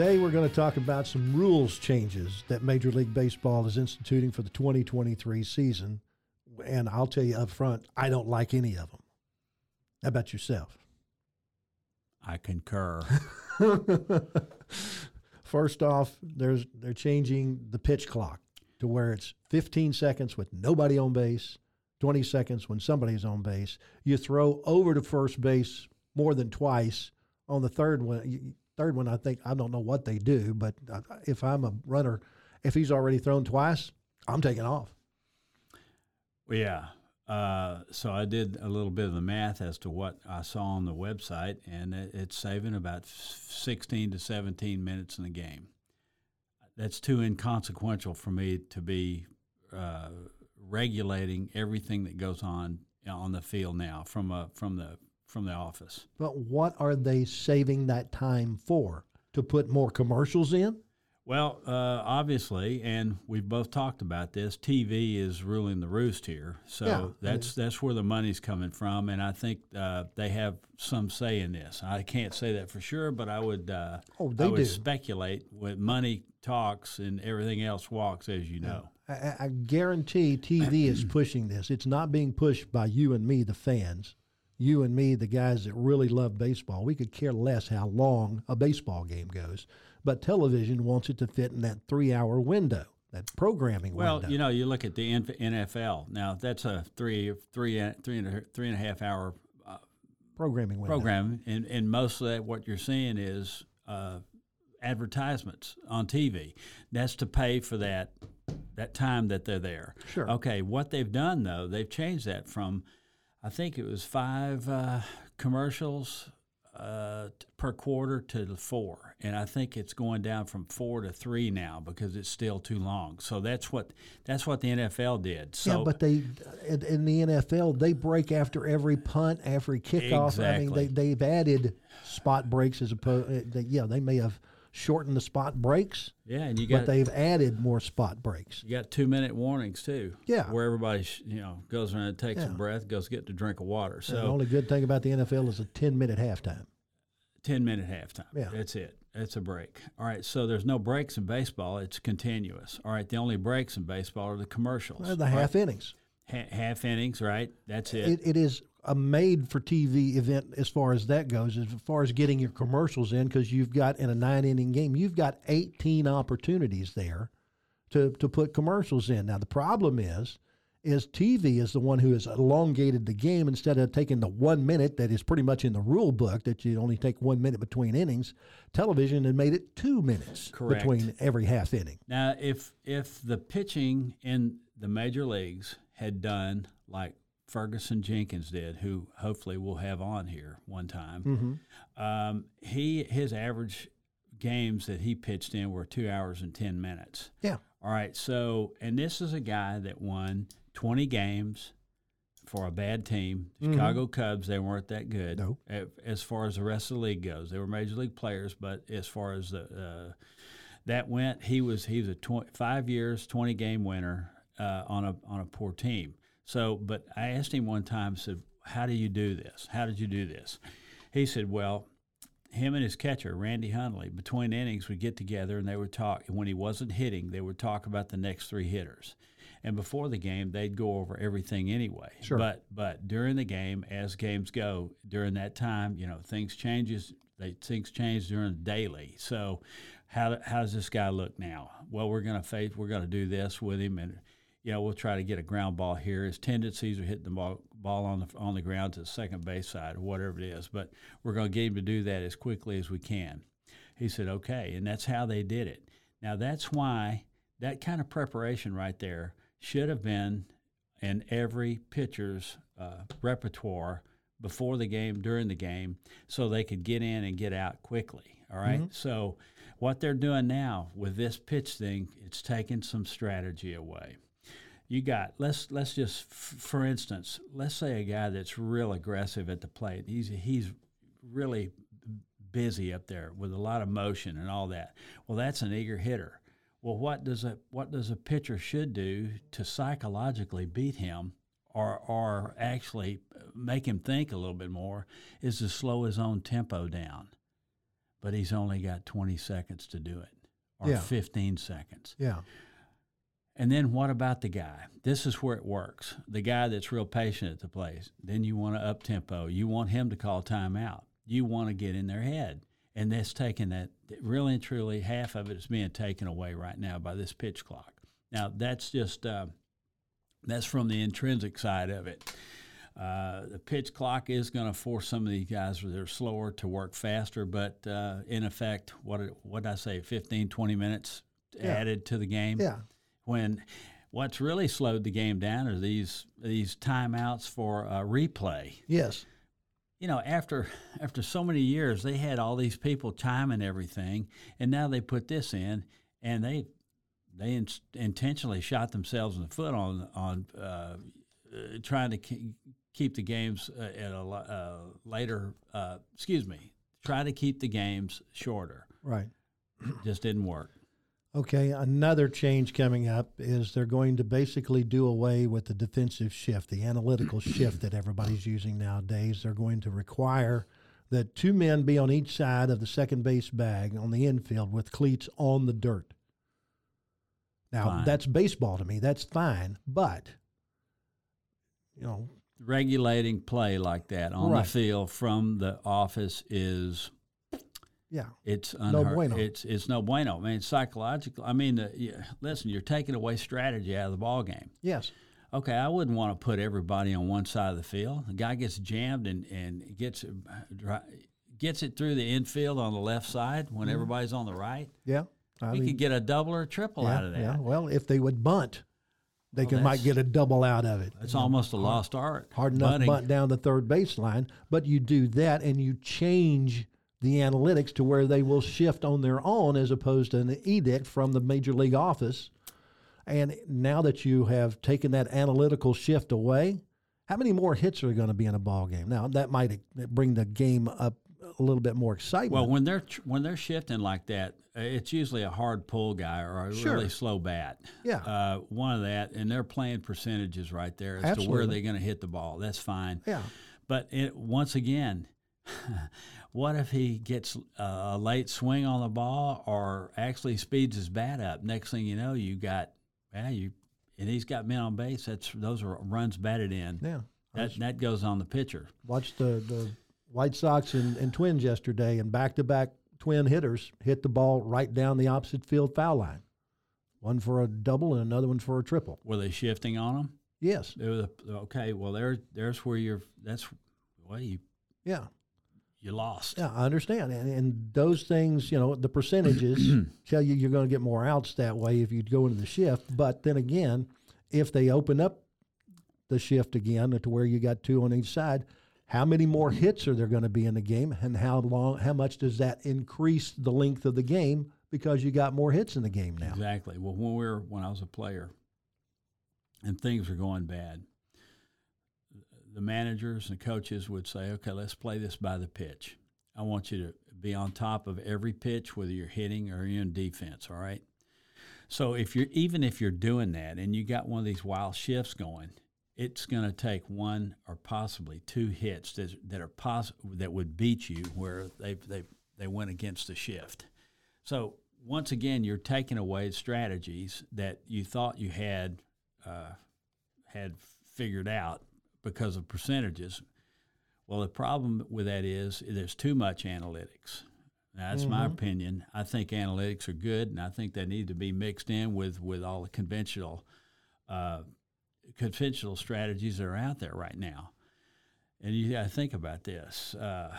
Today, we're going to talk about some rules changes that Major League Baseball is instituting for the 2023 season. And I'll tell you up front, I don't like any of them. How about yourself? I concur. First off, there's they're changing the pitch clock to where it's 15 seconds with nobody on base, 20 seconds when somebody's on base. You throw over to first base more than twice. On the third one, third one, I think I don't know what they do, but if I'm a runner, if he's already thrown twice, I'm taking off. Well, yeah. Uh, so I did a little bit of the math as to what I saw on the website, and it's saving about 16 to 17 minutes in the game. That's too inconsequential for me to be uh, regulating everything that goes on on the field now from a from the from the office. But what are they saving that time for? To put more commercials in? Well, uh, obviously, and we've both talked about this. TV is ruling the roost here, so yeah, that's that's where the money's coming from, and I think uh, they have some say in this. I can't say that for sure, but I would uh, oh, they I would do. speculate when money talks and everything else walks, as you know. I, I guarantee TV is pushing this. It's not being pushed by you and me, the fans you and me, the guys that really love baseball, we could care less how long a baseball game goes. But television wants it to fit in that three hour window, that programming well, window. Well, you know, you look at the NFL. Now, that's a three, three, three and a, three and a half hour uh, programming window. Program. And, and most of that, what you're seeing is uh, advertisements on TV. That's to pay for that that time that they're there. Sure. Okay, what they've done, though, they've changed that from – I think it was five uh, commercials uh, per quarter to four, and I think it's going down from four to three now because it's still too long. So that's what that's what the NFL did. So, yeah, but they in the NFL they break after every punt, every kickoff. Exactly. I mean, they they've added spot breaks as opposed. Uh, they, yeah, they may have shortened the spot breaks. Yeah, and you got but they've added more spot breaks. You got two minute warnings too. Yeah, where everybody you know goes around and takes yeah. a breath, goes get a drink of water. So and the only good thing about the NFL is a ten minute halftime. Ten minute halftime. Yeah, that's it. It's a break. All right, so there's no breaks in baseball. It's continuous. All right, the only breaks in baseball are the commercials. Well, the half right? innings. Ha- half innings, right? That's it. it. It is a made for TV event as far as that goes, as far as getting your commercials in, because you've got in a nine inning game, you've got 18 opportunities there to, to put commercials in. Now, the problem is, is TV is the one who has elongated the game instead of taking the one minute that is pretty much in the rule book that you only take one minute between innings. Television had made it two minutes Correct. between every half inning. Now, if if the pitching in the major leagues had done like Ferguson Jenkins did, who hopefully we'll have on here one time. Mm-hmm. Um, he his average games that he pitched in were two hours and ten minutes. Yeah. All right. So, and this is a guy that won twenty games for a bad team. Mm-hmm. Chicago Cubs, they weren't that good. No. As far as the rest of the league goes, they were major league players, but as far as the uh, that went, he was he was a tw- five years, twenty game winner uh, on a on a poor team. So, but I asked him one time, said, How do you do this? How did you do this? He said, Well, him and his catcher, Randy Hundley, between innings would get together and they would talk. And when he wasn't hitting, they would talk about the next three hitters. And before the game, they'd go over everything anyway. Sure. But but during the game, as games go, during that time, you know, things changes. They things change during the daily. So, how how does this guy look now? Well, we're going to face. We're going to do this with him, and know, we'll try to get a ground ball here. His tendencies are hitting the ball, ball on the on the ground to the second base side or whatever it is. But we're going to get him to do that as quickly as we can. He said, okay, and that's how they did it. Now that's why that kind of preparation right there should have been in every pitcher's uh, repertoire before the game, during the game, so they could get in and get out quickly. All right? So, what they're doing now with this pitch thing, it's taking some strategy away. You got let's let's just f- for instance, let's say a guy that's real aggressive at the plate. He's he's really busy up there with a lot of motion and all that. Well, that's an eager hitter. Well, what does a what does a pitcher should do to psychologically beat him, or or actually make him think a little bit more, is to slow his own tempo down. But he's only got 20 seconds to do it, or Yeah. 15 seconds. Yeah. And then what about the guy? This is where it works. The guy that's real patient at the place. Then you want to up tempo. You want him to call timeout. You want to get in their head. And that's taking that really and truly half of it is being taken away right now by this pitch clock. Now that's just uh, that's from the intrinsic side of it. Uh, the pitch clock is going to force some of these guys that are slower to work faster, but uh, in effect, what what did I say, 15, 20 minutes Yeah. added to the game Yeah. When what's really slowed the game down are these these timeouts for uh, replay. Yes. You know, after after so many years, they had all these people timing everything, and now they put this in, and they they in, intentionally shot themselves in the foot on on uh, uh, trying to ke- keep the games uh, at a uh, later. Uh, excuse me, try to keep the games shorter. Right. Just didn't work. Okay, another change coming up is they're going to basically do away with the defensive shift, the analytical shift that everybody's using nowadays. They're going to require that two men be on each side of the second base bag on the infield with cleats on the dirt. Now, Fine. that's baseball to me. That's fine, but you know, regulating play like that on Right. the field from the office is yeah, it's No bueno. It's it's no bueno. I mean, psychological. I mean, the, yeah, listen, you're taking away strategy out of the ball game. yes, Okay, I wouldn't want to put everybody on one side of the field. The guy gets jammed and and gets it, gets it through the infield on the left side when Mm-hmm. everybody's on the right. yeah. I he mean, could get a double or a triple yeah, out of that. yeah. Well, if they would bunt, they Well, could might get a double out of it. It's you know. almost a lost art. hard enough Bunting. bunt down the third baseline, but you do that and you change the analytics to where they will shift on their own as opposed to an edict from the major league office. And now that you have taken that analytical shift away, how many more hits are going to be in a ball game? Now that might bring the game up a little bit more excitement. Well, when they're when they're shifting like that, it's usually a hard pull guy or a Sure. really slow bat. Yeah. uh, one of that, and they're playing percentages right there as to where they're going to hit the ball. That's fine. yeah, But it, once again, what if he gets uh, a late swing on the ball or actually speeds his bat up? Next thing you know, you got yeah you and he's got men on base. That's those are runs batted in. yeah. That that goes on the pitcher. Watched the, the White Sox and, and Twins yesterday, and back to back twin hitters hit the ball right down the opposite field foul line. One for a double and another one for a triple. Were they shifting on them? Yes. It was a, okay. Well, there, there's where you're. That's well, you Yeah. You lost. Yeah, I understand. And, and those things, you know, the percentages tell you you're going to get more outs that way if you go into the shift. But then again, if they open up the shift again to where you got two on each side, how many more hits are there going to be in the game, and how long? How much does that increase the length of the game because you got more hits in the game now? Exactly. Well, when we were when I was a player, and things were going bad, the managers and coaches would say, "Okay, let's play this by the pitch. I want you to be on top of every pitch, whether you're hitting or you're in defense. All right." So if you're even if you're doing that and you got one of these wild shifts going, it's going to take one or possibly two hits that, that are poss- that would beat you where they they they went against the shift. So once again, you're taking away strategies that you thought you had uh, had figured out because of percentages. Well, the problem with that is there's too much analytics. Now, that's my opinion. I think analytics are good, and I think they need to be mixed in with with all the conventional uh, conventional strategies that are out there right now. And you got to think about this. Uh,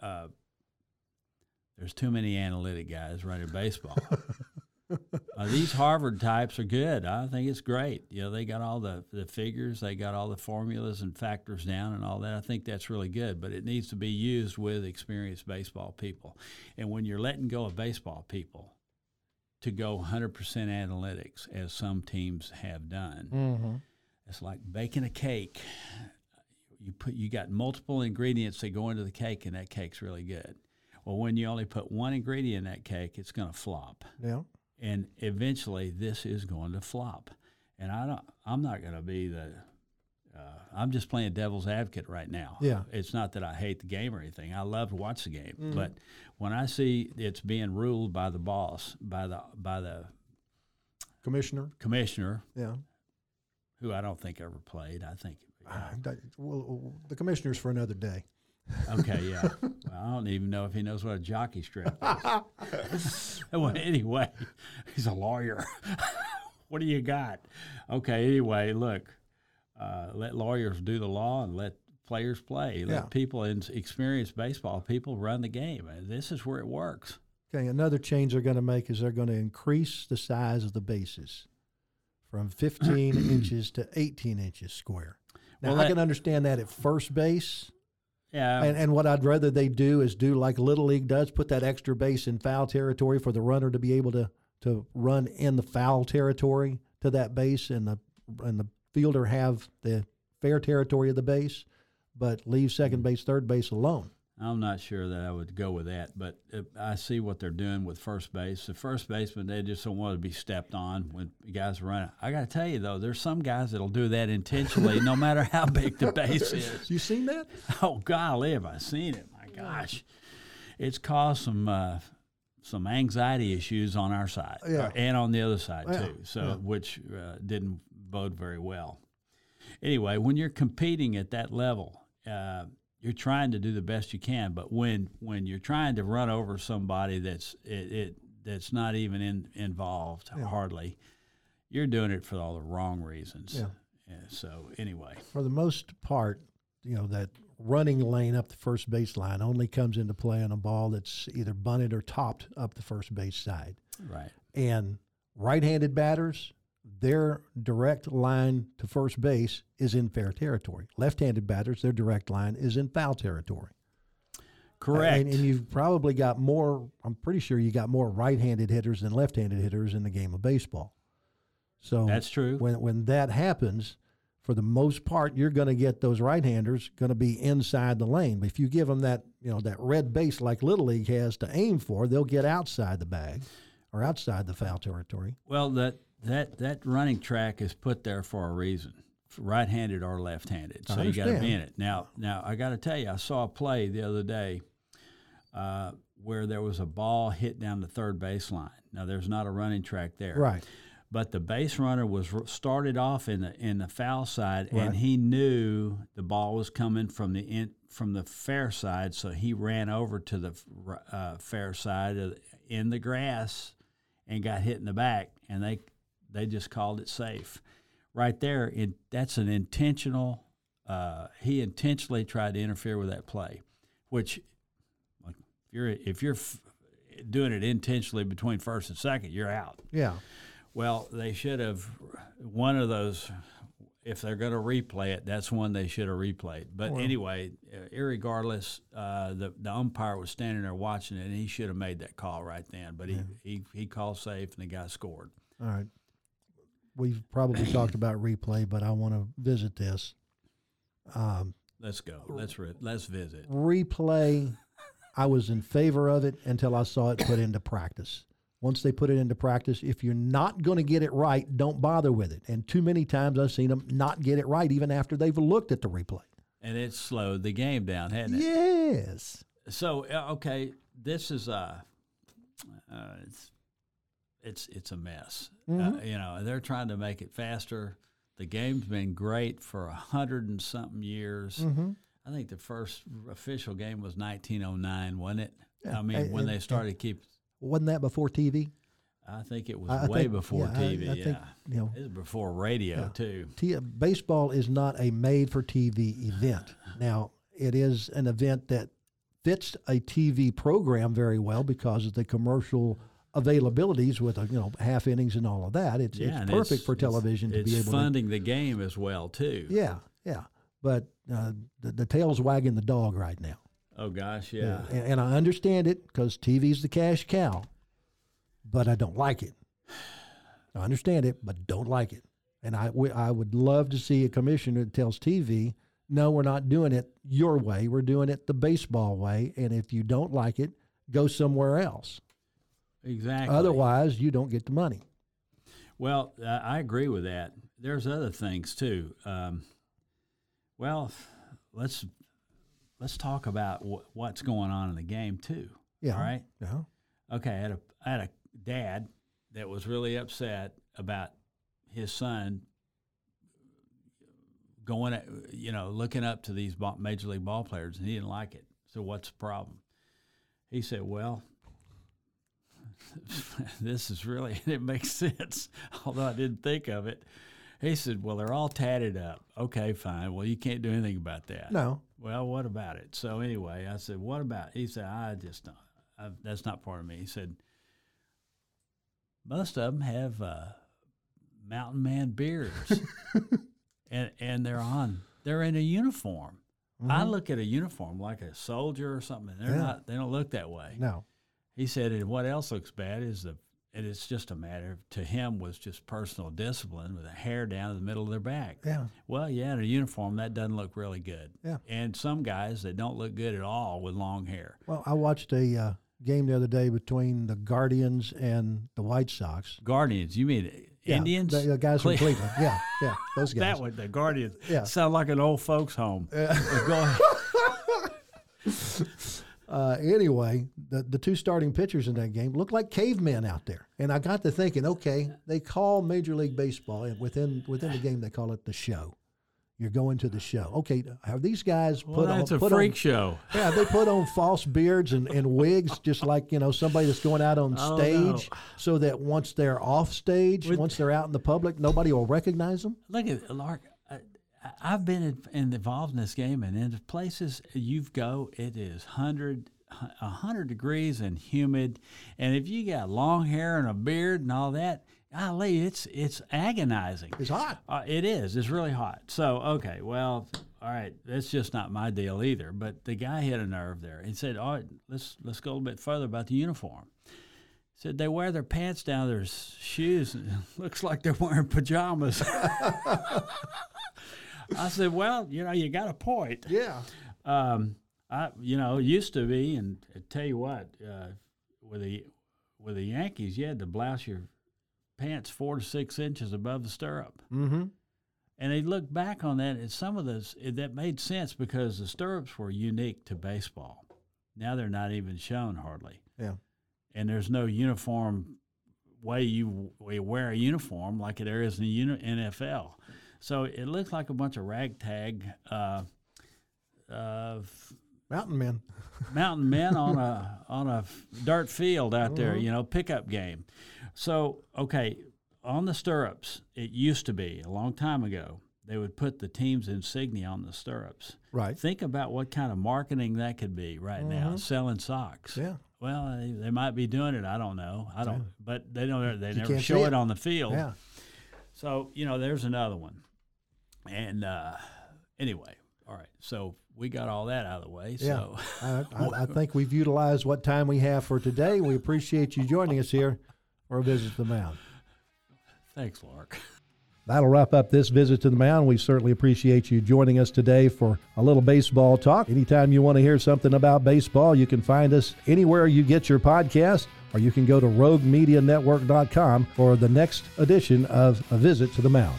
uh, there's too many analytic guys running baseball. uh, these Harvard types are good. I think it's great. You know, they got all the, the figures, they got all the formulas and factors down and all that. I think that's really good, but it needs to be used with experienced baseball people. And when you're letting go of baseball people to go 100% analytics, as some teams have done, Mm-hmm. it's like baking a cake. You put you got multiple ingredients that go into the cake, and that cake's really good. Well, when you only put one ingredient in that cake, it's going to flop Yeah. And eventually this is going to flop. And I don't. I'm not going to be the. Uh, I'm just playing devil's advocate right now. Yeah. It's not that I hate the game or anything. I love to watch the game, but when I see it's being ruled by the boss, by the by the Commissioner. commissioner, Yeah. who I don't think ever played. I think. That- well, the commissioner's for another day. Okay, yeah. well, I don't even know if he knows what a jockey strap is. well, anyway, he's a lawyer. what do you got? Okay, anyway, look, uh, let lawyers do the law and let players play. Let Yeah. people in experienced baseball people run the game. This is where it works. Okay, another change they're going to make is they're going to increase the size of the bases from 15 inches to 18 inches square. Now, Well, I can understand that at first base. Yeah. And, and what I'd rather they do is do like Little League does, put that extra base in foul territory for the runner to be able to, to run in the foul territory to that base, and the and the fielder have the fair territory of the base, but leave second mm. base, third base alone. I'm not sure that I would go with that, but uh, I see what they're doing with first base. The first baseman, they just don't want to be stepped on when guys are running. I got to tell you though, there's some guys that'll do that intentionally, no matter how big the base is. You seen that? Oh golly, have I seen it? My gosh, it's caused some uh, some anxiety issues on our side Yeah. and on the other side Yeah, too. So yeah. which uh, didn't bode very well. Anyway, when you're competing at that level, uh, you're trying to do the best you can. But when when you're trying to run over somebody that's it, it that's not even in, involved Yeah. hardly, you're doing it for all the wrong reasons. Yeah. Yeah, so anyway, For the most part, you know that running lane up the first base line only comes into play on a ball that's either bunted or topped up the first base side. right. And right-handed batters, their direct line to first base is in fair territory. Left-handed batters, their direct line is in foul territory. Correct. And, and you've probably got more. I'm pretty sure you got more right-handed hitters than left-handed hitters in the game of baseball. So That's true. when when that happens, for the most part, you're going to get those right-handers going to be inside the lane. But if you give them that you know that red base like Little League has to aim for, they'll get outside the bag or outside the foul territory. Well, that that that running track is put there for a reason, right-handed or left-handed. So you got to be in it. Now, now I got to tell you, I saw a play the other day uh, where there was a ball hit down the third baseline. Now, there's not a running track there, Right. But the base runner was started off in the in the foul side, Right. and he knew the ball was coming from the in, from the fair side, so he ran over to the uh, fair side of, in the grass and got hit in the back, and they they just called it safe. Right there, it, that's an intentional. Uh, he intentionally tried to interfere with that play, which like, if you're if you're f- doing it intentionally between first and second, you're out. Yeah. Well, they should have one of those. If they're going to replay it, that's one they should have replayed. But Well- anyway, uh, irregardless, uh, the the umpire was standing there watching it, and he should have made that call right then. But he, he he called safe, and the guy scored. All right. We've probably talked about replay, but I want to visit this. Um, Let's go. Let's re- let's visit. replay, I was in favor of it until I saw it put into practice. Once they put it into practice, if you're not going to get it right, don't bother with it. And too many times I've seen them not get it right, even after they've looked at the replay. And it slowed the game down, hadn't it? Yes. So uh, okay, this is uh, uh it's it's it's a mess. Uh, you know, they're trying to make it faster. The game's been great for a hundred and something years. Mm-hmm. I think the first official game was 1909, wasn't it? Yeah, I mean, and- when and- they started keep. Wasn't that before TV? I think it was I- I way think- before yeah, TV. I yeah, think, you know, it was before radio Yeah. too. T- baseball is not a made for TV event. Now, it is an event that fits a TV program very well because of the commercial availabilities with you know half innings and all of that. It's Yeah, it's perfect for television to be able to. funding the game as well too. Yeah, yeah. But uh, the, the tail's wagging the dog right now. Oh gosh, yeah. And, and I understand it because TV's the cash cow, but I don't like it. I understand it, but don't like it. And I I would love to see a commissioner that tells TV, no, we're not doing it your way. We're doing it the baseball way. And if you don't like it, go somewhere else. Exactly. Otherwise, you don't get the money. Well, uh, I agree with that. There's other things too. Um, well, let's let's talk about wh- what's going on in the game too. Yeah. All right. Yeah. Okay. I had a I had a dad that was really upset about his son going, at, you know, looking up to these major league ball players, and he didn't like it. So what's the problem? He said, "Well." this is really it makes sense although i didn't think of it. He said well they're all tatted up. Okay fine. Well you can't do anything about that. No. well what about it? So anyway i said what about he said i just don't I, that's not part of me. He said most of them have uh, mountain man beards. And and they're on they're in a uniform. I Mhm. look at a uniform like a soldier or something and they're Yeah. not they don't look that way. No. He said, and what else looks bad is the, and it's just a matter of, to him was just personal discipline with a hair down in the middle of their back. Yeah. Well, yeah, in a uniform, that doesn't look really good. Yeah. And some guys that don't look good at all with long hair. Well, I watched a uh, game the other day between the Guardians and the White Sox. Guardians, you mean Yeah, Indians? the, the guys from Cleveland. Yeah, yeah, those guys. That one, the Guardians. Yeah. Sound like an old folks' home. Yeah. Go ahead. Uh, anyway, the, the two starting pitchers in that game looked like cavemen out there, and I got to thinking, okay, they call Major League Baseball, and within within the game they call it the show. You're going to the show. Okay, have these guys put Well, on? that's a freak on, show. Yeah, they put on false beards and, and wigs, just like you know somebody that's going out on Oh, stage, no. so that once they're off stage, With- once they're out in the public, nobody will recognize them. Look at Lark. I've been in, in involved in this game, and in the places you've go, it is hundred a hundred degrees and humid. And if you got long hair and a beard and all that, golly, it's it's agonizing. It's hot. Uh, it is. It's really hot. So okay, well, all right. That's just not my deal either. But the guy hit a nerve there. He said, "All right, let's let's go a little bit further about the uniform." He said they wear their pants down their shoes. And it looks like they're wearing pajamas. I said, "Well, you know, you got a point." Yeah. Um, I, you know, it used to be, and I tell you what, uh, with the with the Yankees, you had to blouse your pants four to six inches above the stirrup. Mm-hmm. And they look back on that, and some of those it, that made sense because the stirrups were unique to baseball. Now they're not even shown hardly, Yeah. and there's no uniform way you, we wear a uniform like there is in the NFL. So it looks like a bunch of ragtag uh, uh, Mountain men. mountain men on a on a dirt field out there, you know, pickup game. So, okay, on the stirrups, it used to be a long time ago. They would put the team's insignia on the stirrups. Right. Think about what kind of marketing that could be right now, selling socks. Yeah. Well, they, they might be doing it. I don't know. I don't. But they don't. They never show it it. on the field. Yeah. So you know, there's another one. And uh, anyway, all right. So we got all that out of the way. Yeah. So I, I, I think we've utilized what time we have for today. We appreciate you joining us here for a visit to the mound. thanks, Lark. That'll wrap up this visit to the mound. We certainly appreciate you joining us today for a little baseball talk. Anytime you want to hear something about baseball, you can find us anywhere you get your podcast, or you can go to roguemedianetwork.com for the next edition of A Visit to the Mound.